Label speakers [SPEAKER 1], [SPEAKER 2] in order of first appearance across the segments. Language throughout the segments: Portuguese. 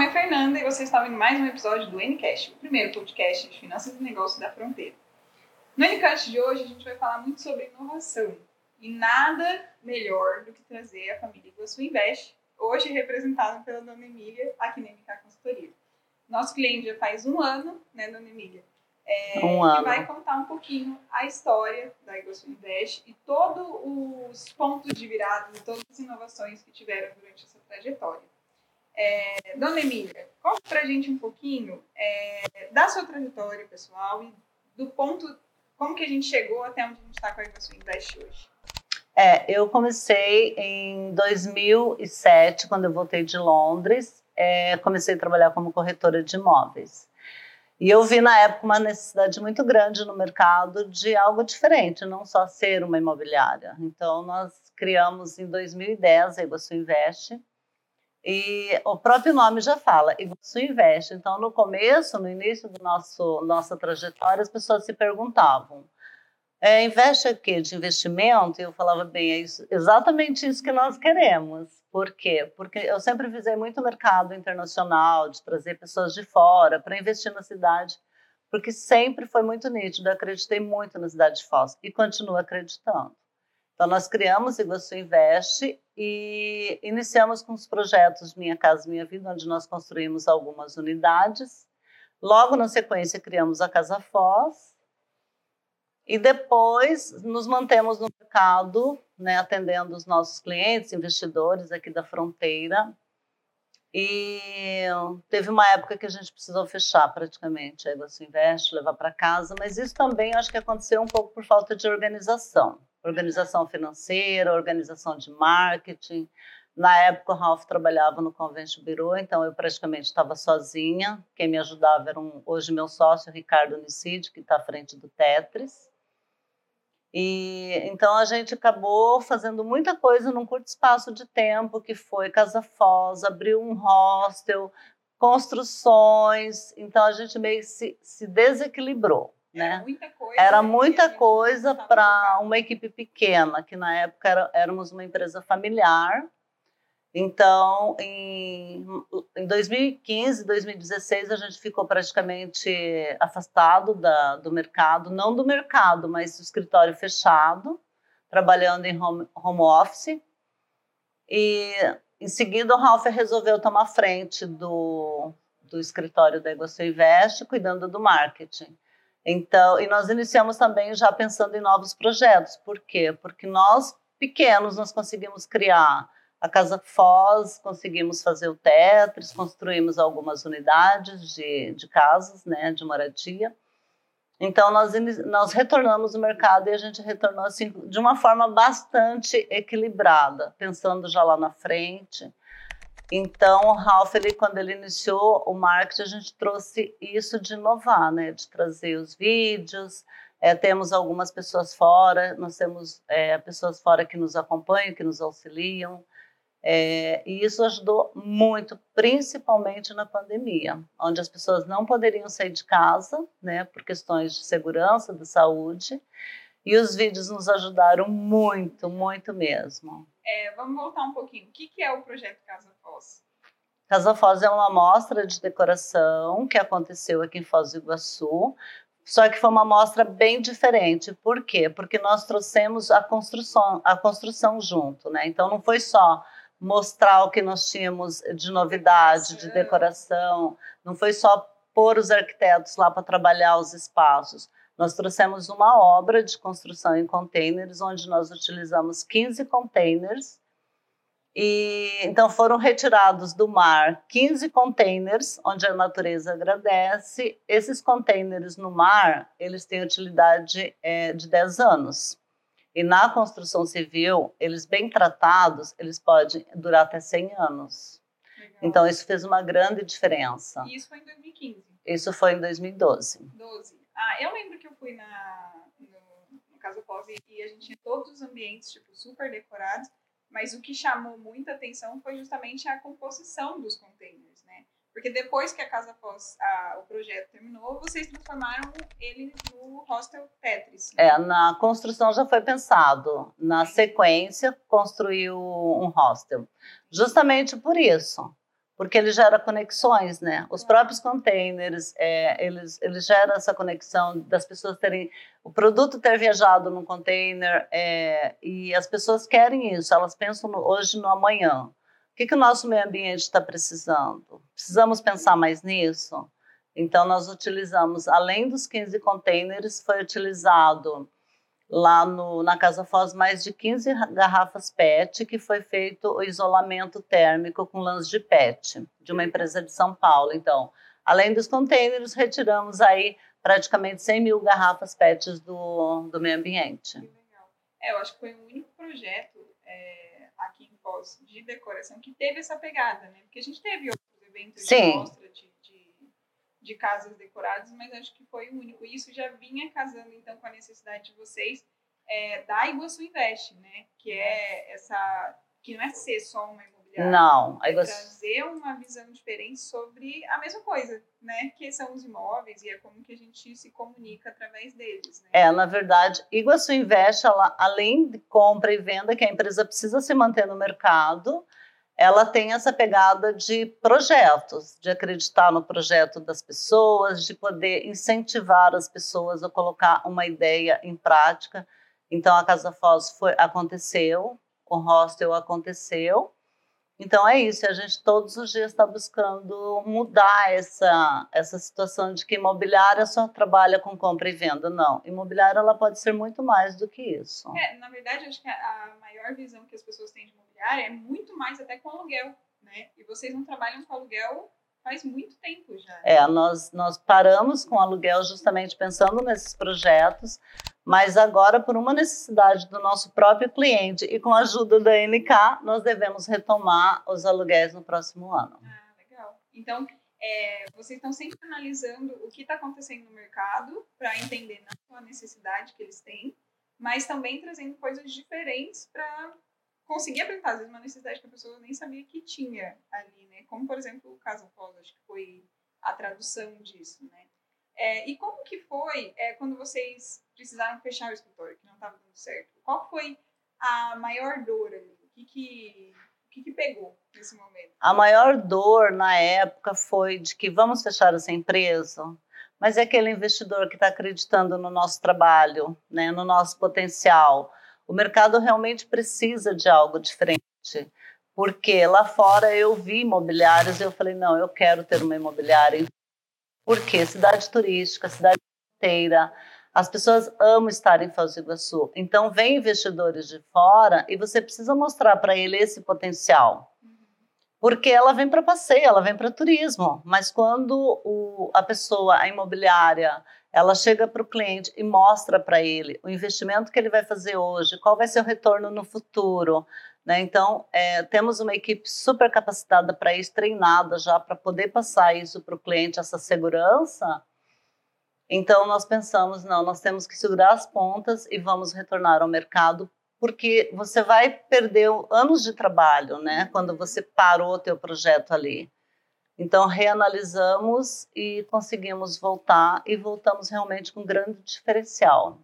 [SPEAKER 1] nome é Fernanda e você está em mais um episódio do Ncast, o primeiro podcast de finanças e negócios da fronteira. No Ncast de hoje a gente vai falar muito sobre inovação e nada melhor do que trazer a família Iguaçu Invest, hoje representada pela Dona Emília aqui na MK Consultoria. Nosso cliente já faz um ano, né, Dona Emília? É,
[SPEAKER 2] Um ano.
[SPEAKER 1] Que vai contar um pouquinho a história da Iguaçu Invest e todos os pontos de virada e todas as inovações que tiveram durante essa trajetória. É, Dona Emília, conta pra gente um pouquinho é, da sua trajetória pessoal e do ponto, como que a gente chegou até onde a gente está com a Iguaçu Invest hoje.
[SPEAKER 2] É, eu comecei em 2007, quando eu voltei de Londres, é, comecei a trabalhar como corretora de imóveis. E eu vi na época uma necessidade muito grande no mercado de algo diferente, não só ser uma imobiliária. Então, nós criamos em 2010 a Iguaçu Invest, e o próprio nome já fala, Iguaçu Invest. Então, no começo, no início do nosso nossa trajetória, as pessoas se perguntavam: é, investe aqui de investimento? E eu falava bem, é isso, exatamente isso que nós queremos. Por quê? Porque eu sempre visei muito o mercado internacional, de trazer pessoas de fora para investir na cidade, porque sempre foi muito nítido. Eu acreditei muito na cidade de Foz e continuo acreditando. Então, nós criamos Iguaçu Invest e iniciamos com os projetos Minha Casa Minha Vida, onde nós construímos algumas unidades. Logo na sequência, criamos a Casa Foz. E depois nos mantemos no mercado, né, atendendo os nossos clientes, investidores aqui da fronteira. E teve uma época que a gente precisou fechar praticamente a Iguaçu Invest, levar para casa, mas isso também acho que aconteceu um pouco por falta de organização organização financeira, organização de marketing. Na época, o Ralph trabalhava no Convention Bureau, então eu praticamente estava sozinha. Quem me ajudava era um, hoje meu sócio, Ricardo Nicide, que está à frente do Tetris. E então a gente acabou fazendo muita coisa num curto espaço de tempo, que foi Casa Foz, abriu um hostel, construções. Então a gente meio que se, se desequilibrou.
[SPEAKER 1] Era
[SPEAKER 2] Né?
[SPEAKER 1] muita coisa.
[SPEAKER 2] Era
[SPEAKER 1] a
[SPEAKER 2] muita coisa para uma equipe pequena, que na época era, éramos uma empresa familiar. Então, em, em 2015, 2016, a gente ficou praticamente afastado da, do mercado, não do mercado, mas do escritório fechado, trabalhando em home, home office. E em seguida, o Ralph resolveu tomar frente do, do escritório da Iguaçu Invest, cuidando do marketing. Então, e nós iniciamos também já pensando em novos projetos. Por quê? Porque nós, pequenos, nós conseguimos criar a Casa Foz, conseguimos fazer o Tetris, construímos algumas unidades de, de casas, né, de moradia. Então, nós, nós retornamos ao mercado e a gente retornou assim, de uma forma bastante equilibrada, pensando já lá na frente. Então, o Ralph, ele, quando ele iniciou o marketing, a gente trouxe isso de inovar, né? De trazer os vídeos. É, temos algumas pessoas fora, nós temos é, pessoas fora que nos acompanham, que nos auxiliam. É, e isso ajudou muito, principalmente na pandemia, onde as pessoas não poderiam sair de casa, né? Por questões de segurança, de saúde. E os vídeos nos ajudaram muito, muito mesmo.
[SPEAKER 1] É, vamos voltar um pouquinho. O que, que é o projeto Casa Foz?
[SPEAKER 2] Casa Foz é uma mostra de decoração que aconteceu aqui em Foz do Iguaçu, só que foi uma mostra bem diferente. Por quê? Porque nós trouxemos a construção, a construção junto, né? Então não foi só mostrar o que nós tínhamos de novidade, de decoração, não foi só pôr os arquitetos lá para trabalhar os espaços. Nós trouxemos uma obra de construção em containers, onde nós utilizamos 15 containers e então foram retirados do mar 15 containers, onde a natureza agradece. Esses containers no mar, eles têm utilidade é, de 10 anos. E na construção civil, eles bem tratados, eles podem durar até 100 anos.
[SPEAKER 1] Legal.
[SPEAKER 2] Então isso fez uma grande diferença.
[SPEAKER 1] E isso foi em 2015,
[SPEAKER 2] Isso foi em 2012.
[SPEAKER 1] 12. Ah, eu lembro que eu fui na, no, no Casa Foz e, e a gente tinha todos os ambientes, tipo, super decorados, mas o que chamou muita atenção foi justamente a composição dos containers, né? Porque depois que a Casa Foz, a- o projeto terminou, vocês transformaram ele no hostel Tetris. né?
[SPEAKER 2] É, na construção já foi pensado. Na sequência, construiu um hostel. Justamente por isso. Porque ele gera conexões, né? Os próprios containers, é, eles, eles geram essa conexão das pessoas terem o produto ter viajado num container é, e as pessoas querem isso, elas pensam no, hoje no amanhã. O que, que o nosso meio ambiente está precisando? Precisamos pensar mais nisso? Então, nós utilizamos, além dos 15 containers, foi utilizado lá no, na Casa Foz mais de 15 garrafas PET, que foi feito o isolamento térmico com lãs de PET, de uma empresa de São Paulo. Então, além dos containers, retiramos aí praticamente 100 mil garrafas PETs do, do meio ambiente.
[SPEAKER 1] É, eu acho que foi o único projeto é, aqui em Foz de decoração que teve essa pegada, né? Porque a gente teve outros eventos Sim. de mostra de, de, casas decoradas, mas acho que foi o único. E isso já vinha casando, então, com a necessidade de vocês é, da Iguaçu Invest, né? Que é essa... Que não é ser só uma imobiliária
[SPEAKER 2] não.
[SPEAKER 1] Aí você... Trazer uma visão diferente sobre a mesma coisa, né? Que são os imóveis e é como que a gente se comunica através deles. Né?
[SPEAKER 2] É, na verdade, Iguaçu Invest, ela, além de compra e venda, que a empresa precisa se manter no mercado, ela tem essa pegada de projetos, de acreditar no projeto das pessoas, de poder incentivar as pessoas a colocar uma ideia em prática. Então, a Casa Foz foi, aconteceu, o hostel aconteceu, então é isso, a gente todos os dias está buscando mudar essa, essa situação de que imobiliária só trabalha com compra e venda. Não, imobiliária ela pode ser muito mais do que isso.
[SPEAKER 1] É, na verdade, acho que a maior visão que as pessoas têm de é muito mais até com aluguel, né? E vocês não trabalham com aluguel faz muito tempo já.
[SPEAKER 2] É, nós, nós paramos com aluguel justamente pensando nesses projetos, mas agora, por uma necessidade do nosso próprio cliente e com a ajuda da NK, nós devemos retomar os aluguéis no próximo ano.
[SPEAKER 1] Ah, legal. Então, é, vocês estão sempre analisando o que está acontecendo no mercado para entender não só a necessidade que eles têm, mas também trazendo coisas diferentes para conseguir apresentar, às vezes, uma necessidade que a pessoa nem sabia que tinha ali, né? Como, por exemplo, o caso Foz, acho que foi a tradução disso, né? É, e como que foi é, quando vocês precisaram fechar o escritório, que não estava dando certo? Qual foi a maior dor ali? O que que, o que que pegou nesse momento?
[SPEAKER 2] A maior dor na época foi de que vamos fechar essa empresa, mas é aquele investidor que está acreditando no nosso trabalho, né, no nosso potencial. O mercado realmente precisa de algo diferente. Porque lá fora eu vi imobiliários e eu falei, não, eu quero ter uma imobiliária. Porque cidade turística, cidade inteira, as pessoas amam estar em Foz do Iguaçu. Então, vem investidores de fora e você precisa mostrar para ele esse potencial. Porque ela vem para passeio, ela vem para turismo. Mas quando o, a pessoa, a imobiliária, ela chega para o cliente e mostra para ele o investimento que ele vai fazer hoje, qual vai ser o retorno no futuro. Né? Então, é, temos uma equipe super capacitada para isso, treinada já para poder passar isso para o cliente, essa segurança. Então, nós pensamos, não, nós temos que segurar as pontas e vamos retornar ao mercado, porque você vai perder anos de trabalho, né, quando você parou o teu projeto ali. Então, reanalisamos e conseguimos voltar e voltamos realmente com um grande diferencial.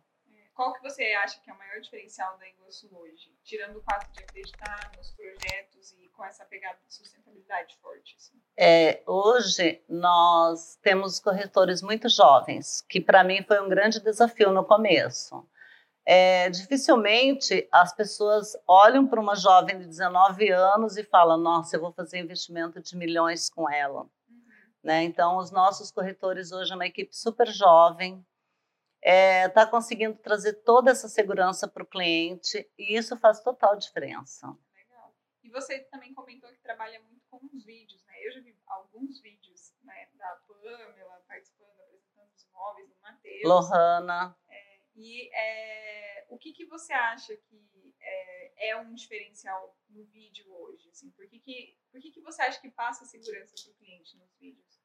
[SPEAKER 1] Qual que você acha que é o maior diferencial da Iguaçu hoje? Tirando o fato de acreditar nos projetos e com essa pegada de sustentabilidade forte. Assim.
[SPEAKER 2] É, hoje nós temos corretores muito jovens, que para mim foi um grande desafio no começo. É, dificilmente as pessoas olham para uma jovem de 19 anos e falam: Nossa, eu vou fazer investimento de milhões com ela. Uhum. Né? Então, os nossos corretores hoje é uma equipe super jovem, está é, tá conseguindo trazer toda essa segurança para o cliente e isso faz total diferença.
[SPEAKER 1] Legal. E você também comentou que trabalha muito com os vídeos, né? Eu já vi alguns vídeos né, da Pamela participando, apresentando os imóveis, do Matheus.
[SPEAKER 2] Lohana.
[SPEAKER 1] E é, o que, que você acha que é, é, um diferencial no vídeo hoje? Assim, por que, que, por que, que você acha que passa segurança para o cliente nos vídeos?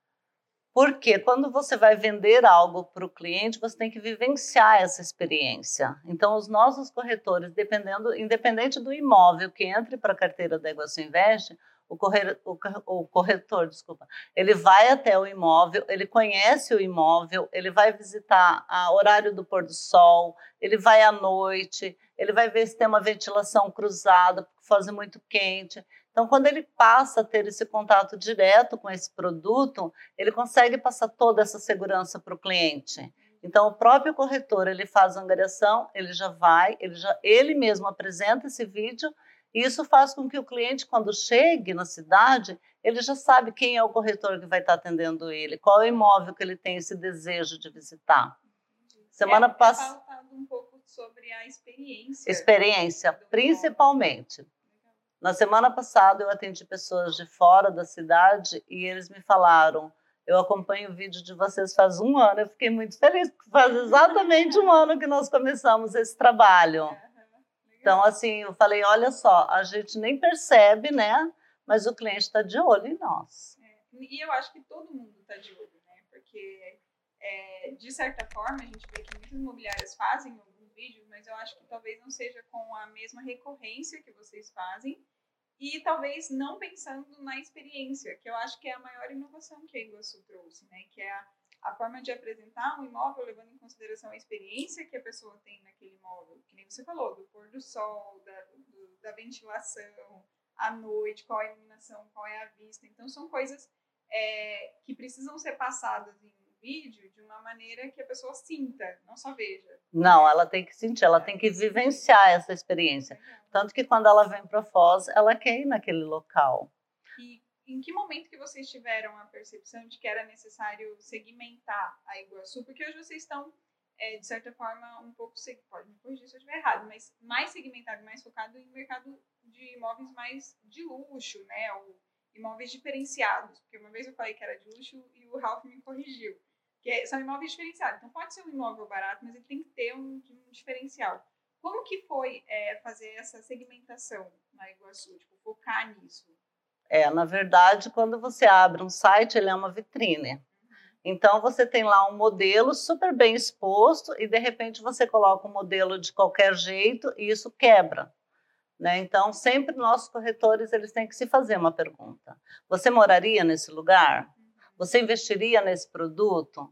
[SPEAKER 2] Porque quando você vai vender algo para o cliente, você tem que vivenciar essa experiência. Então, os nossos corretores, dependendo, independente do imóvel que entre para a carteira da Iguaçu Invest, o, corre, o, o corretor, desculpa, ele vai até o imóvel, ele conhece o imóvel, ele vai visitar a horário do pôr do sol, ele vai à noite, ele vai ver se tem uma ventilação cruzada, porque faz muito quente. Então, quando ele passa a ter esse contato direto com esse produto, ele consegue passar toda essa segurança para o cliente. Então, o próprio corretor ele faz a angariação, ele já vai, ele já ele mesmo apresenta esse vídeo e isso faz com que o cliente, quando chegue na cidade, ele já sabe quem é o corretor que vai estar atendendo ele, qual é o imóvel que ele tem esse desejo de visitar.
[SPEAKER 1] Semana é, passada. um pouco sobre a experiência.
[SPEAKER 2] Experiência, principalmente. Na semana passada, eu atendi pessoas de fora da cidade e eles me falaram: eu acompanho o vídeo de vocês faz um ano. Eu fiquei muito feliz, porque faz exatamente um ano que nós começamos esse trabalho. Então, assim, eu falei: olha só, a gente nem percebe, né? Mas o cliente está de olho em nós.
[SPEAKER 1] É, e eu acho que todo mundo está de olho, né? Porque, é, de certa forma, a gente vê que muitas imobiliárias fazem alguns vídeos, mas eu acho que talvez não seja com a mesma recorrência que vocês fazem e talvez não pensando na experiência, que eu acho que é a maior inovação que a Iguaçu trouxe, né? Que é a, a forma de apresentar um imóvel levando em consideração a experiência que a pessoa tem naquele imóvel, que nem você falou, do pôr do sol, da, do, da ventilação, à noite, qual é a iluminação, qual é a vista. Então, são coisas é, que precisam ser passadas em vídeo de uma maneira que a pessoa sinta, não só veja.
[SPEAKER 2] Não, ela tem que sentir, ela tem que vivenciar essa experiência. Tanto que quando ela vem para Foz, ela quer ir naquele local.
[SPEAKER 1] Em que momento que vocês tiveram a percepção de que era necessário segmentar a Iguaçu? Porque hoje vocês estão, é, de certa forma, um pouco, pode me corrigir se eu estiver errado, mas mais segmentado, mais focado em mercado de imóveis mais de luxo, né? Ou imóveis diferenciados. Porque uma vez eu falei que era de luxo e o Ralph me corrigiu que é, são imóveis diferenciados. Então, pode ser um imóvel barato, mas ele tem que ter um, um diferencial. Como que foi é, fazer essa segmentação na Iguaçu, tipo, focar nisso?
[SPEAKER 2] É, na verdade, quando você abre um site, ele é uma vitrine. Então, você tem lá um modelo super bem exposto e, de repente, você coloca um modelo de qualquer jeito e isso quebra. Né? Então, sempre nossos corretores eles têm que se fazer uma pergunta. Você moraria nesse lugar? Você investiria nesse produto?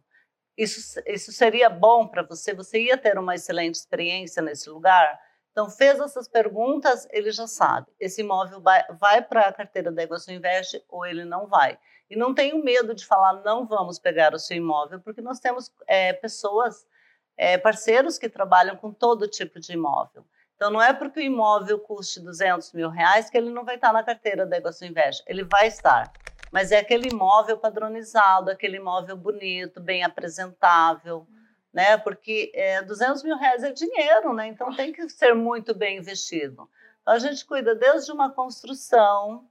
[SPEAKER 2] Isso, isso seria bom para você? Você ia ter uma excelente experiência nesse lugar? Então, fez essas perguntas, ele já sabe. Esse imóvel vai, para a carteira da Iguaçu Invest ou ele não vai. E não tenho medo de falar, não vamos pegar o seu imóvel, porque nós temos é, pessoas, é, parceiros que trabalham com todo tipo de imóvel. Então, não é porque o imóvel custe 200 mil reais que ele não vai estar na carteira da Iguaçu Invest. Ele vai estar mas é aquele imóvel padronizado, aquele imóvel bonito, bem apresentável, né? Porque é, 200 mil reais é dinheiro, né? Então tem que ser muito bem investido. Então, a gente cuida desde uma construção,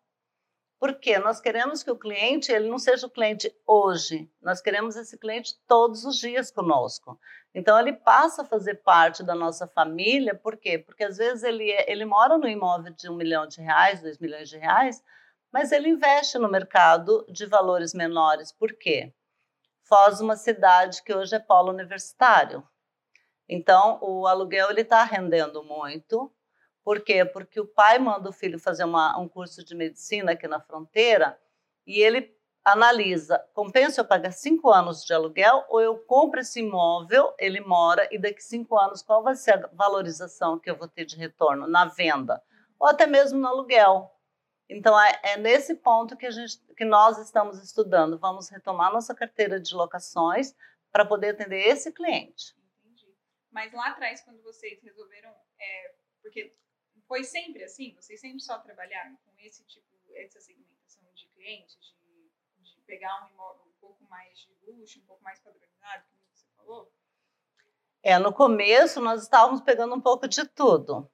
[SPEAKER 2] porque nós queremos que o cliente ele não seja o cliente hoje, nós queremos esse cliente todos os dias conosco. Então ele passa a fazer parte da nossa família, por quê? Porque às vezes ele, é, ele mora no imóvel de um milhão de reais, dois milhões de reais, mas ele investe no mercado de valores menores. Por quê? Foz uma cidade que hoje é polo universitário. Então, o aluguel ele está rendendo muito. Por quê? Porque o pai manda o filho fazer uma, um curso de medicina aqui na fronteira e ele analisa, compensa eu pagar cinco anos de aluguel ou eu compro esse imóvel, ele mora e daqui cinco anos qual vai ser a valorização que eu vou ter de retorno na venda ou até mesmo no aluguel. Então é, é, nesse ponto que a gente, que nós estamos estudando. Vamos retomar nossa carteira de locações para poder atender esse cliente.
[SPEAKER 1] Entendi. Mas lá atrás, quando vocês resolveram, é, porque foi sempre assim, vocês sempre só trabalharam com esse tipo, essa segmentação de clientes, de, de pegar um imóvel um pouco mais de luxo, um pouco mais padronizado, como você falou.
[SPEAKER 2] É, no começo nós estávamos pegando um pouco de tudo.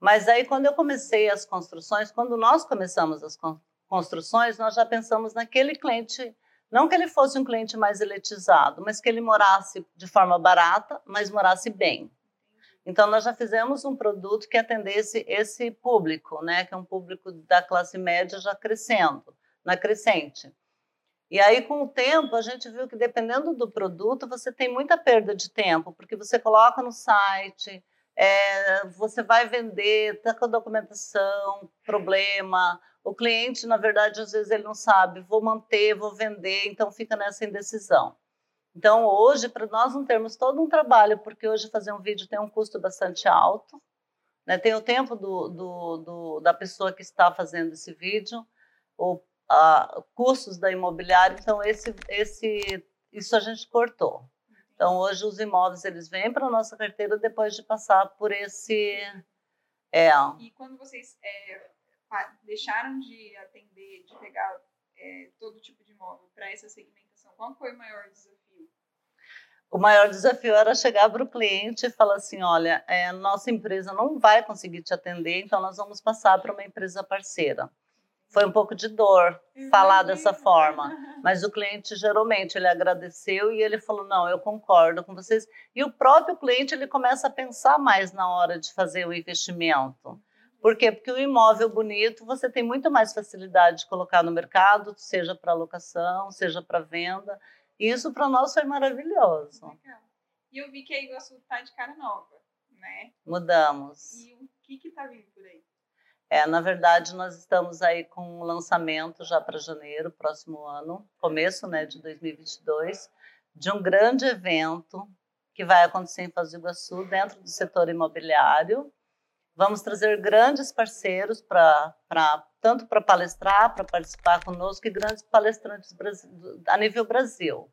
[SPEAKER 2] Mas aí, quando eu comecei as construções, quando nós começamos as construções, nós já pensamos naquele cliente, não que ele fosse um cliente mais elitizado, mas que ele morasse de forma barata, mas morasse bem. Então, nós já fizemos um produto que atendesse esse público, né, que é um público da classe média já crescendo, na crescente. E aí, com o tempo, a gente viu que dependendo do produto, você tem muita perda de tempo, porque você coloca no site, é, você vai vender, está com documentação, problema. O cliente, na verdade, às vezes ele não sabe, vou manter, vou vender, então fica nessa indecisão. Então, hoje, para nós não termos todo um trabalho, porque hoje fazer um vídeo tem um custo bastante alto, Né? Tem o tempo do, do, do, da pessoa que está fazendo esse vídeo, o a, custos da imobiliária, então esse, esse, isso a gente cortou. Então hoje os imóveis eles vêm para a nossa carteira depois de passar por esse...
[SPEAKER 1] É. E quando vocês é, deixaram de atender, de pegar é, todo tipo de imóvel para essa segmentação, qual foi o maior desafio?
[SPEAKER 2] O maior desafio era chegar para o cliente e falar assim: olha, é, nossa empresa não vai conseguir te atender, então nós vamos passar para uma empresa parceira. Foi um pouco de dor falar dessa forma, mas o cliente geralmente ele agradeceu e ele falou: não, eu concordo com vocês. E o próprio cliente ele começa a pensar mais na hora de fazer o investimento. Por quê? Porque o imóvel bonito você tem muito mais facilidade de colocar no mercado, seja para locação, seja para venda. Isso para nós foi maravilhoso.
[SPEAKER 1] Legal. E eu vi que a Iguaçu está de cara nova, né?
[SPEAKER 2] Mudamos.
[SPEAKER 1] E o que está vindo por aí?
[SPEAKER 2] É, na verdade, nós estamos aí com um lançamento já para janeiro, próximo ano, começo né, de 2022, de um grande evento que vai acontecer em Foz do Iguaçu, dentro do setor imobiliário. Vamos trazer grandes parceiros para tanto para palestrar, para participar conosco, e grandes palestrantes a nível Brasil.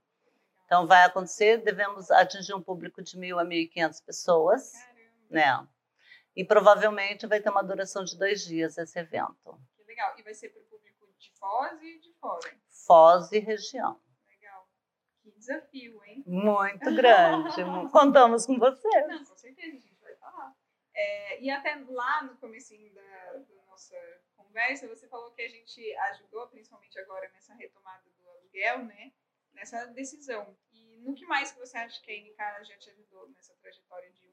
[SPEAKER 2] Então, vai acontecer, devemos atingir um público de mil a mil e quinhentas pessoas, né? E provavelmente vai ter uma duração de dois dias esse evento.
[SPEAKER 1] Que legal. E vai ser para o público de Foz e de fora?
[SPEAKER 2] Foz e região.
[SPEAKER 1] Legal. Que desafio, hein?
[SPEAKER 2] Muito grande. Contamos com você.
[SPEAKER 1] Não, com certeza, a gente vai falar. É, e até lá no comecinho da, da nossa conversa, você falou que a gente ajudou, principalmente agora nessa retomada do aluguel, né? Nessa decisão. E no que mais que você acha que a NK já te ajudou nessa trajetória de?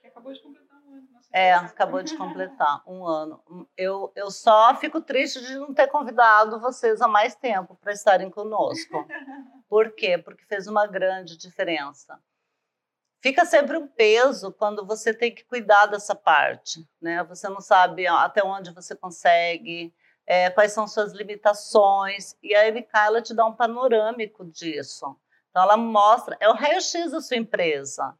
[SPEAKER 1] Que acabou de completar um ano.
[SPEAKER 2] É, acabou de completar um ano. Eu, eu só fico triste de não ter convidado vocês há mais tempo para estarem conosco. Por quê? Porque fez uma grande diferença fica sempre um peso quando você tem que cuidar dessa parte, né? Você não sabe até onde você consegue, é, quais são suas limitações, e a MK ela te dá um panorâmico disso. Então ela mostra, é o raio-x da sua empresa.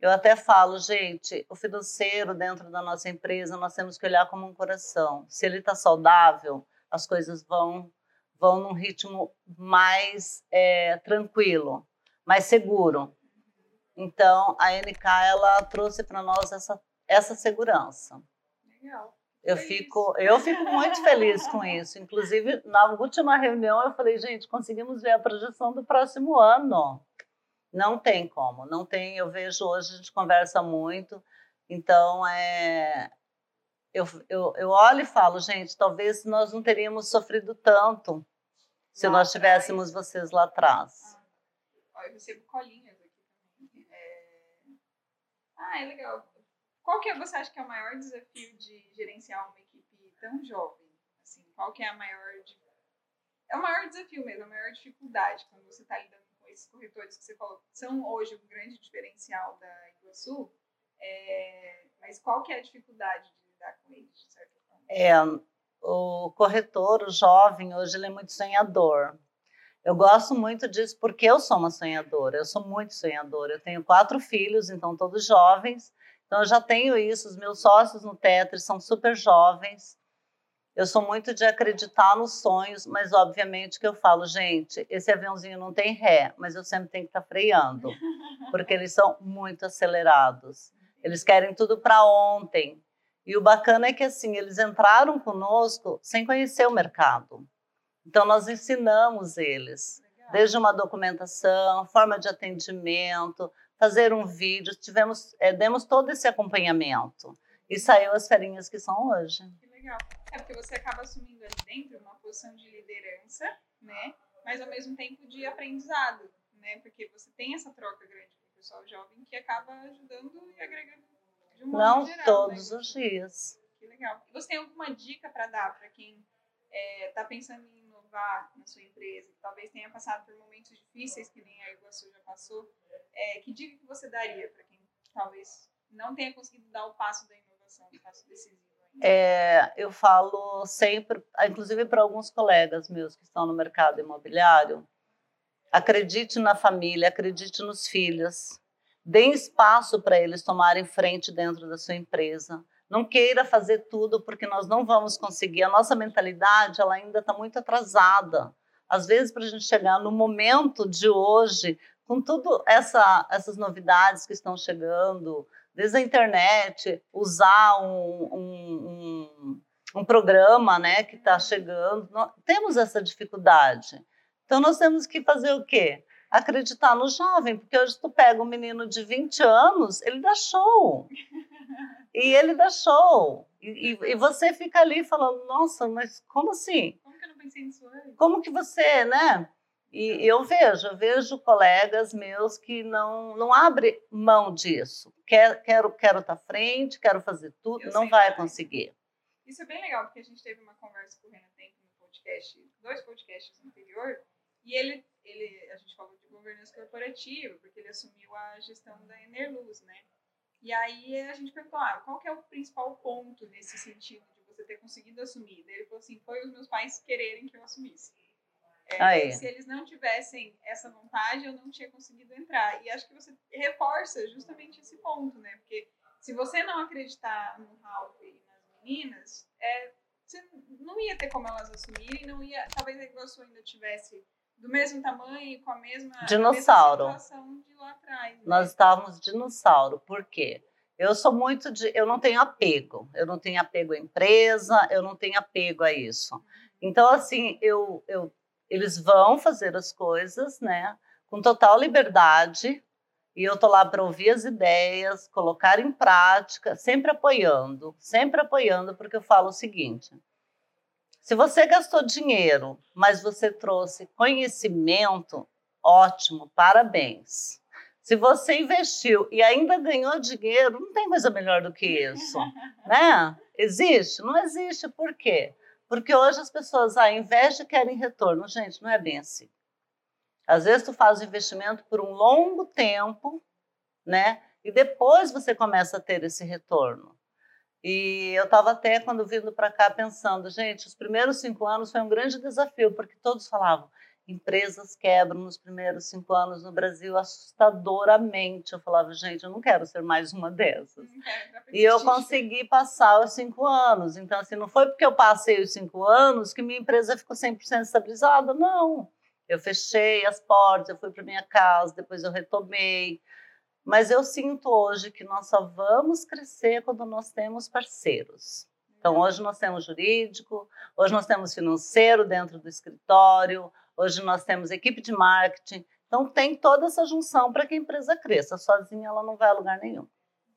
[SPEAKER 2] Eu até falo, gente, o financeiro dentro da nossa empresa nós temos que olhar como um coração. Se ele está saudável, as coisas vão vão num ritmo mais é, tranquilo, mais seguro. Então, a NK ela trouxe para nós essa, essa segurança.
[SPEAKER 1] Legal.
[SPEAKER 2] Eu fico, eu fico muito feliz com isso. Inclusive, na última reunião, eu falei, gente, conseguimos ver a projeção do próximo ano. Não tem como, não tem. Eu vejo hoje, a gente conversa muito. Então, é, eu, eu, eu olho e falo, gente, talvez nós não teríamos sofrido tanto se nós tivéssemos vocês lá atrás.
[SPEAKER 1] Ah, eu recebo colinha ah, é legal. Qual que é, você acha que é o maior desafio de gerenciar uma equipe tão jovem? Assim, qual que é a maior... É o maior desafio mesmo, a maior dificuldade quando você está lidando esses corretores que você falou são hoje o grande diferencial da Iguaçu. É, mas qual que é a dificuldade de lidar com eles, de certa forma?
[SPEAKER 2] É, o corretor, o jovem, hoje ele é muito sonhador. Eu gosto muito disso porque eu sou uma sonhadora, eu sou muito sonhadora. Eu tenho quatro filhos, então todos jovens. Então eu já tenho isso, os meus sócios no Tetris são super jovens. Eu sou muito de acreditar nos sonhos, mas obviamente que eu falo, gente, esse aviãozinho não tem ré, mas eu sempre tenho que estar tá freando, porque eles são muito acelerados. Eles querem tudo para ontem. E o bacana é que assim, eles entraram conosco sem conhecer o mercado. Então, nós ensinamos eles, desde uma documentação, forma de atendimento, fazer um vídeo, tivemos, é, demos todo esse acompanhamento. E saiu as ferinhas que são hoje.
[SPEAKER 1] Legal. É porque você acaba assumindo ali dentro uma posição de liderança, né? Mas ao mesmo tempo de aprendizado, né? Porque você tem essa troca grande com o pessoal jovem que acaba ajudando e agregando de um modo
[SPEAKER 2] Não
[SPEAKER 1] geral,
[SPEAKER 2] todos
[SPEAKER 1] né?
[SPEAKER 2] os dias.
[SPEAKER 1] Que legal. E você tem alguma dica para dar para quem está é, pensando em inovar na sua empresa, que talvez tenha passado por momentos difíceis, que nem a Iguaçu já passou, é, que dica que você daria para quem talvez não tenha conseguido dar o passo da inovação, o passo decisivo?
[SPEAKER 2] É, eu falo sempre, inclusive para alguns colegas meus que estão no mercado imobiliário, acredite na família, acredite nos filhos. Deem espaço para eles tomarem frente dentro da sua empresa. Não queira fazer tudo porque nós não vamos conseguir. A nossa mentalidade ela ainda está muito atrasada. Às vezes, para a gente chegar no momento de hoje, com tudo essa, essas novidades que estão chegando, desde a internet, usar um, um, um, um programa né, que está chegando, nós temos essa dificuldade. Então, nós temos que fazer o quê? acreditar no jovem, porque hoje tu pega um menino de 20 anos, ele dá show. E ele dá show. E, e, e você fica ali falando, nossa, mas como assim?
[SPEAKER 1] Como que eu não pensei nisso antes?
[SPEAKER 2] Como que você, né? E eu vejo, eu vejo colegas meus que não, não abrem mão disso. Quero, quero, quero estar tá à frente, quero fazer tudo, eu não vai conseguir.
[SPEAKER 1] Isso é bem legal, porque a gente teve uma conversa com o Renan Tempo no podcast, dois podcasts anterior, e ele, ele, a gente falou de governança corporativa, porque ele assumiu a gestão da Enerluz, né? E aí a gente perguntou, ah, qual que é o principal ponto nesse sentido de você ter conseguido assumir? Daí ele falou assim, foi os meus pais quererem que eu assumisse. É, se eles não tivessem essa vontade, eu não tinha conseguido entrar. E acho que você reforça justamente esse ponto, né? Porque se você não acreditar no Ralph e nas meninas, é, você não ia ter como elas assumirem, não ia, talvez a Iguaçu ainda tivesse do mesmo tamanho, com a mesma,
[SPEAKER 2] dinossauro.
[SPEAKER 1] A mesma situação de lá atrás. Né?
[SPEAKER 2] Nós estávamos dinossauro. Por quê? Eu sou muito de. Eu não tenho apego. Eu não tenho apego à empresa, eu não tenho apego a isso. Então, assim, eu, eu, eles vão fazer as coisas, né? Com total liberdade. E eu tô lá para ouvir as ideias, colocar em prática, sempre apoiando, sempre apoiando, porque eu falo o seguinte: se você gastou dinheiro, mas você trouxe conhecimento, ótimo, parabéns. Se você investiu e ainda ganhou dinheiro, não tem coisa melhor do que isso, né? Existe? Não existe. Por quê? Porque hoje as pessoas, ah, investe e querem retorno. Gente, não é bem assim. Às vezes tu faz o investimento por um longo tempo, né? E depois você começa a ter esse retorno. E eu estava até, quando vindo para cá, pensando, gente, os primeiros cinco anos foi um grande desafio, porque todos falavam, empresas quebram nos primeiros cinco anos no Brasil assustadoramente. Eu falava, gente, eu não quero ser mais uma dessas. e eu consegui passar os cinco anos. Então, assim, não foi porque eu passei os cinco anos que minha empresa ficou 100% estabilizada, não. Eu fechei as portas, eu fui para minha casa, depois eu retomei. Mas eu sinto hoje que nós só vamos crescer quando nós temos parceiros. Então, uhum. hoje nós temos jurídico, hoje nós temos financeiro dentro do escritório, hoje nós temos equipe de marketing. Então, tem toda essa junção para que a empresa cresça. Sozinha, ela não vai a lugar nenhum.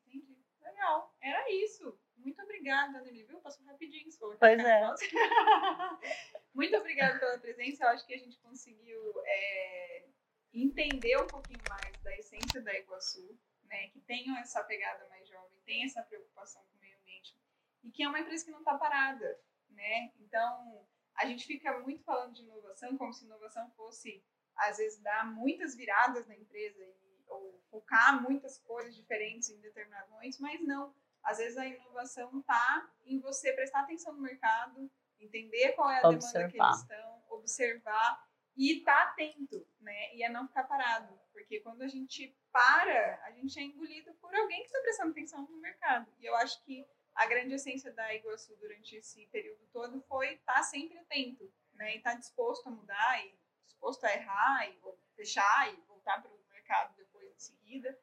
[SPEAKER 1] Entendi. Legal. Era isso. Muito obrigada, Anneli, viu? Passou rapidinho.
[SPEAKER 2] Pois é.
[SPEAKER 1] Muito obrigada pela presença. Eu acho que a gente conseguiu é, entender um pouquinho mais da essência da Iguaçu, né, que tenham essa pegada mais jovem, tem essa preocupação com o meio ambiente e que é uma empresa que não está parada, né? Então a gente fica muito falando de inovação como se inovação fosse às vezes dar muitas viradas na empresa e, ou focar muitas coisas diferentes em determinados momentos, mas não. Às vezes a inovação está em você prestar atenção no mercado, entender qual é a observar. demanda que eles estão, observar e estar tá atento, né? E é não ficar parado. Porque quando a gente para, a gente é engolido por alguém que está prestando atenção no mercado. E eu acho que a grande essência da Iguaçu durante esse período todo foi estar tá sempre atento, né? E estar tá disposto a mudar, e disposto a errar, e fechar, e voltar para o mercado depois de seguida.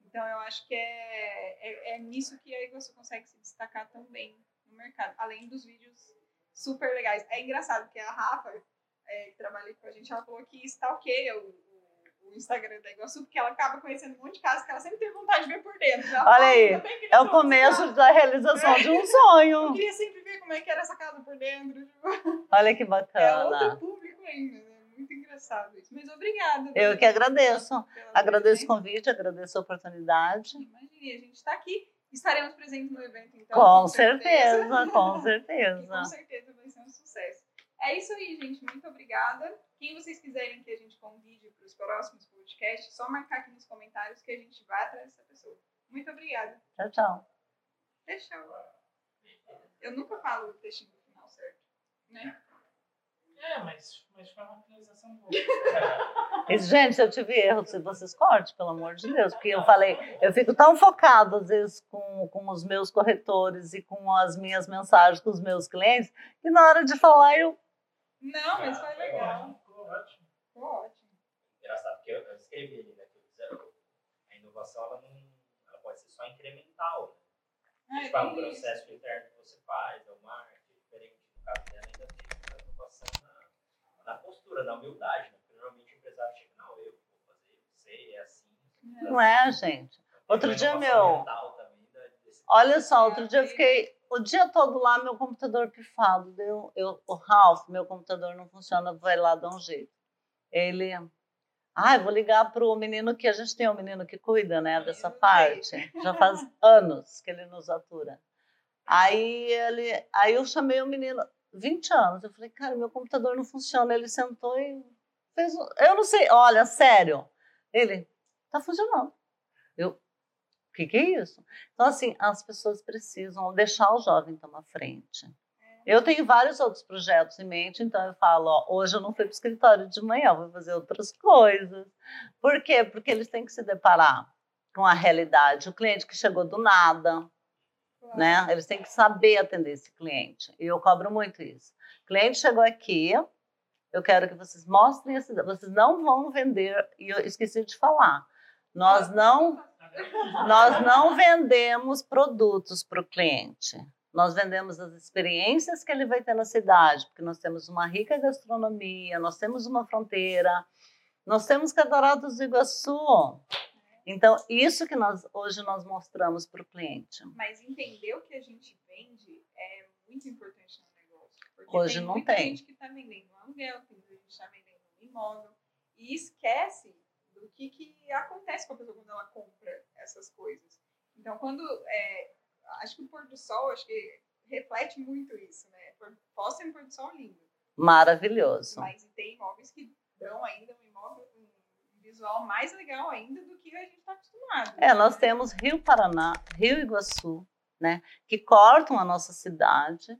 [SPEAKER 1] Então, eu acho que é, é, é nisso que a Iguaçu consegue se destacar tão bem no mercado, além dos vídeos super legais. É engraçado que a Rafa, é, que trabalha com a gente, ela falou que stalkeia o, o, Instagram da Iguaçu, porque ela acaba conhecendo um monte de casas que ela sempre teve vontade de ver por dentro. Ela
[SPEAKER 2] Olha aí, é o começo da realização é. de um sonho.
[SPEAKER 1] Eu queria sempre ver como é que era essa casa por dentro. Tipo.
[SPEAKER 2] Olha que bacana.
[SPEAKER 1] É outro público ainda, né? Muito engraçado isso. Mas obrigada.
[SPEAKER 2] Eu que agradeço. Agradeço o convite, agradeço a oportunidade.
[SPEAKER 1] Imagine, a gente está aqui. Estaremos presentes no evento, então.
[SPEAKER 2] Com, com certeza, certeza, com certeza.
[SPEAKER 1] E com certeza vai ser um sucesso. É isso aí, gente. Muito obrigada. Quem vocês quiserem que a gente convide para os próximos podcasts, só marcar aqui nos comentários que a gente vai atrás dessa pessoa. Muito obrigada.
[SPEAKER 2] Tchau, tchau.
[SPEAKER 1] Fechou. Eu nunca falo o textinho no final, certo? Né?
[SPEAKER 3] É, mas, mas foi uma finalização boa.
[SPEAKER 2] E, gente, se eu tive erro, se vocês cortem, pelo amor de Deus, porque eu falei, eu fico tão focado, às vezes, com, com os meus corretores e com as minhas mensagens com os meus clientes, que na hora de falar eu.
[SPEAKER 1] Não, mas foi legal. Ótimo. Ficou ótimo.
[SPEAKER 3] Engraçado, porque eu, escrevi ali, né? Que a inovação ela não ela pode ser só incremental. Né? Ah, tipo, é um processo interno que você faz, é o marketing, diferente do caso dela, ainda tem uma inovação na, na postura, na humildade, né?
[SPEAKER 2] Não é, gente? Outro dia, meu. Olha só, outro dia eu fiquei o dia todo lá, meu computador pifado. Deu, eu, o Ralph, meu computador não funciona, vai lá dar um jeito. Ele. Ah, vou ligar para o menino que a gente tem um menino que cuida, né, dessa parte. Já faz anos que ele nos atura. Aí ele, aí eu chamei o menino, 20 anos. Eu falei, cara, meu computador não funciona. Ele sentou e fez. Eu não sei, olha, sério. Ele, Está funcionando. O que, que é isso? Então, assim, as pessoas precisam deixar o jovem tomar frente. Eu tenho vários outros projetos em mente, então eu falo, ó, hoje eu não fui para o escritório de manhã, vou fazer outras coisas. Por quê? Porque eles têm que se deparar com a realidade. O cliente que chegou do nada, né? Eles têm que saber atender esse cliente. E eu cobro muito isso. O cliente chegou aqui, eu quero que vocês mostrem, esse, vocês não vão vender, e eu esqueci de falar, nós não, nós não vendemos produtos para o cliente. Nós vendemos as experiências que ele vai ter na cidade, porque nós temos uma rica gastronomia, nós temos uma fronteira, nós temos Cataratas do Iguaçu. Então, isso que nós hoje nós mostramos para o cliente.
[SPEAKER 1] Mas entender o que a gente vende é muito importante no negócio.
[SPEAKER 2] Porque hoje
[SPEAKER 1] tem
[SPEAKER 2] não
[SPEAKER 1] muita
[SPEAKER 2] tem.
[SPEAKER 1] gente que está vendendo aluguel, tem gente que está vendendo imóvel e esquece do que, que acontece com a pessoa quando ela compra essas coisas. Então, quando. É, acho que o pôr do sol, acho que reflete muito isso, né? Pode ser um pôr do sol lindo.
[SPEAKER 2] Maravilhoso.
[SPEAKER 1] Mas tem imóveis que dão ainda um imóvel, um visual mais legal ainda do que a gente está acostumado.
[SPEAKER 2] É, nós temos Rio Paraná, Rio Iguaçu, né? Que cortam a nossa cidade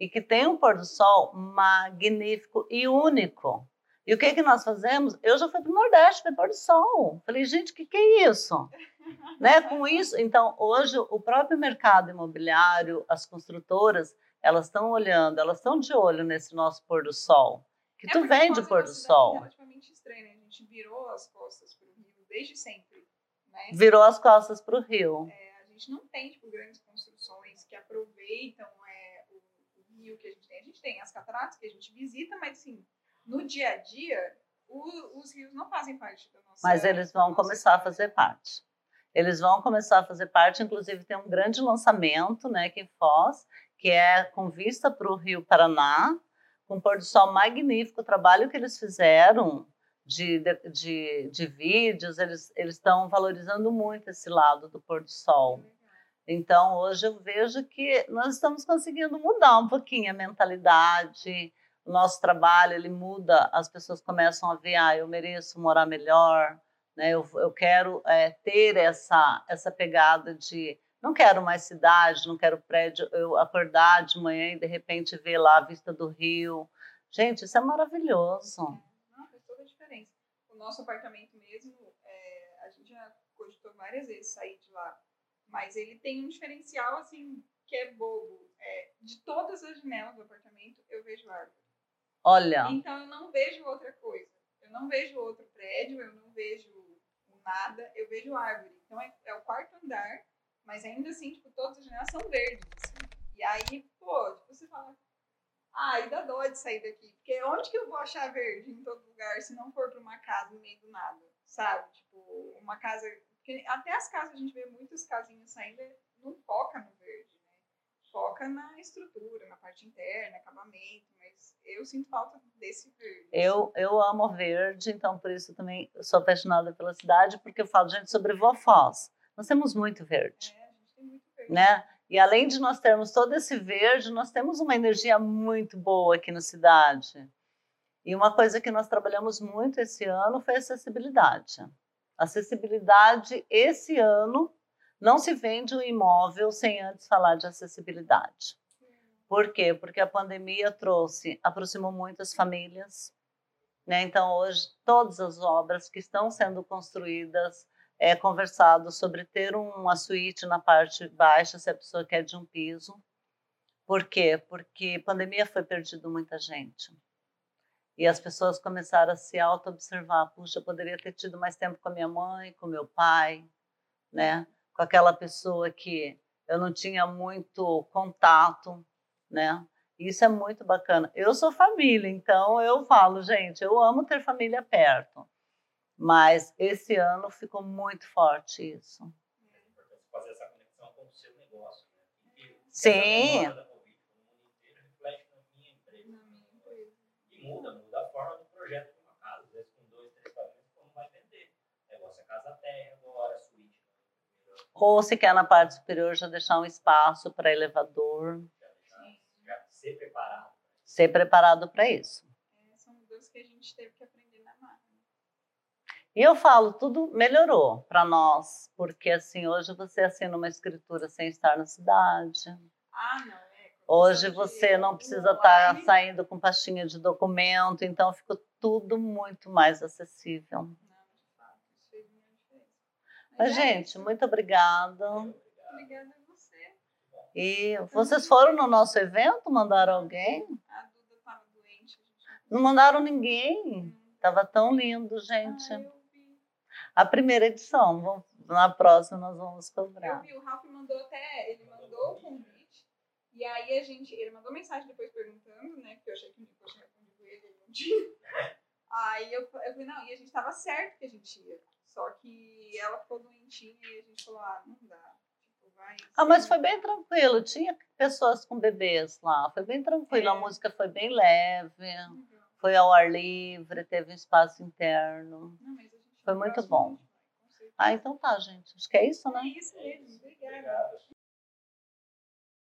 [SPEAKER 2] e que tem um pôr do sol magnífico e único. E o que que nós fazemos? Eu já fui para o Nordeste, ver pôr do sol. Falei, gente, o que, que é isso? né? Com isso, então, hoje o próprio mercado imobiliário, as construtoras, elas estão olhando, elas estão de olho nesse nosso pôr do sol. Que é tu vende pôr do sol.
[SPEAKER 1] É relativamente estranho, né? A gente virou as costas para o Rio desde sempre. Né?
[SPEAKER 2] Virou as costas para o Rio.
[SPEAKER 1] É, a gente não tem tipo, grandes construções que aproveitam é, o, o rio que a gente tem. A gente tem as cataratas que a gente visita, mas assim no dia a dia, o, os rios não fazem parte da nossa.
[SPEAKER 2] Mas eles vão começar a fazer parte. Eles vão começar a fazer parte, inclusive tem um grande lançamento, né, que em Foz, que é com vista para o Rio Paraná, com um pôr do sol magnífico, o trabalho que eles fizeram de, de, de vídeos, eles estão valorizando muito esse lado do pôr do sol. Então, hoje eu vejo que nós estamos conseguindo mudar um pouquinho a mentalidade, o nosso trabalho ele muda, as pessoas começam a ver, ah, eu mereço morar melhor, né? Eu, eu quero é, ter essa essa pegada de não quero mais cidade, não quero prédio, eu acordar de manhã e de repente ver lá a vista do rio. Gente, isso é maravilhoso.
[SPEAKER 1] Não, faz toda a diferença. O nosso apartamento mesmo, é, a gente já cogitou várias vezes sair de lá, mas ele tem um diferencial assim que é bobo. É, de todas as janelas do apartamento, eu vejo árvore.
[SPEAKER 2] Olha.
[SPEAKER 1] Então eu não vejo outra coisa. Eu não vejo outro prédio, eu não vejo nada, eu vejo árvore. Então é, é o quarto andar, mas ainda assim, tipo, todas as janelas são verdes. Assim. E aí, pô, tipo, você fala, ah, aí dá dó de sair daqui. Porque onde que eu vou achar verde em todo lugar se não for para uma casa no meio do nada? Sabe? Tipo, uma casa. Porque até as casas, a gente vê muitas casinhas saindo, não foca no verde foca na estrutura, na parte interna, acabamento, mas eu sinto falta desse verde.
[SPEAKER 2] Eu, eu amo verde, então por isso também sou apaixonada pela cidade, porque eu falo, gente, sobre Foz. Nós temos muito verde.
[SPEAKER 1] É, a gente tem muito verde.
[SPEAKER 2] Né? E além de nós termos todo esse verde, nós temos uma energia muito boa aqui na cidade. E uma coisa que nós trabalhamos muito esse ano foi acessibilidade. Acessibilidade esse ano não se vende um imóvel sem antes falar de acessibilidade. Por quê? Porque a pandemia trouxe, aproximou muitas famílias, Né? Então, hoje, todas as obras que estão sendo construídas, é conversado sobre ter uma suíte na parte baixa, se a pessoa quer de um piso. Por quê? Porque pandemia foi perdido muita gente. E as pessoas começaram a se auto-observar. Puxa, eu poderia ter tido mais tempo com a minha mãe, com meu pai, né? Com aquela pessoa que eu não tinha muito contato, né? Isso é muito bacana. Eu sou família, então eu falo, gente, eu amo ter família perto. Mas esse ano ficou muito forte isso.
[SPEAKER 3] É importante fazer essa conexão com o seu negócio, né?
[SPEAKER 2] Sim.
[SPEAKER 3] E muda, do projeto de uma casa. Às vezes, com dois, três pavimentos, não vai vender. O negócio é casa terra agora, suíte.
[SPEAKER 2] Ou se quer na parte superior já deixar um espaço para elevador.
[SPEAKER 3] Já, ser preparado.
[SPEAKER 2] Ser preparado para isso.
[SPEAKER 1] É, são mudanças que a gente teve que aprender na marca.
[SPEAKER 2] E eu falo, tudo melhorou para nós, porque assim, hoje você assina uma escritura sem estar na cidade.
[SPEAKER 1] Ah, não, é.
[SPEAKER 2] Hoje você não precisa estar tá saindo com pastinha de documento, então ficou tudo muito mais acessível.
[SPEAKER 1] Não, de fato, isso fez muita diferença.
[SPEAKER 2] Mas, gente, muito obrigada.
[SPEAKER 1] Obrigada a você.
[SPEAKER 2] E vocês foram no nosso evento? Mandaram alguém?
[SPEAKER 1] A Duda estava doente.
[SPEAKER 2] Não mandaram ninguém. Tava tão lindo, gente.
[SPEAKER 1] Ah, eu.
[SPEAKER 2] A primeira edição. Na próxima nós vamos
[SPEAKER 1] Eu
[SPEAKER 2] cobrar.
[SPEAKER 1] vi, o Ralph mandou até, ele mandou o convite. E aí a gente, ele mandou mensagem depois perguntando, né? Porque eu achei que Nico tinha respondido ele. Aí eu, eu falei, não, e a gente tava certo que a gente ia. Só que ela ficou doentinha e a gente falou, ah, não dá. Tipo, vai.
[SPEAKER 2] Ah, mas foi bem tranquilo. Tinha pessoas com bebês lá. Foi bem tranquilo. A
[SPEAKER 1] É.
[SPEAKER 2] música foi bem leve.
[SPEAKER 1] Uhum.
[SPEAKER 2] Foi ao ar livre. Teve um espaço interno.
[SPEAKER 1] Não, mas a gente
[SPEAKER 2] Foi muito bom.
[SPEAKER 1] a.
[SPEAKER 2] Ah, então tá, gente. Acho que é isso, né?
[SPEAKER 1] É isso mesmo. Obrigada.
[SPEAKER 3] Obrigado.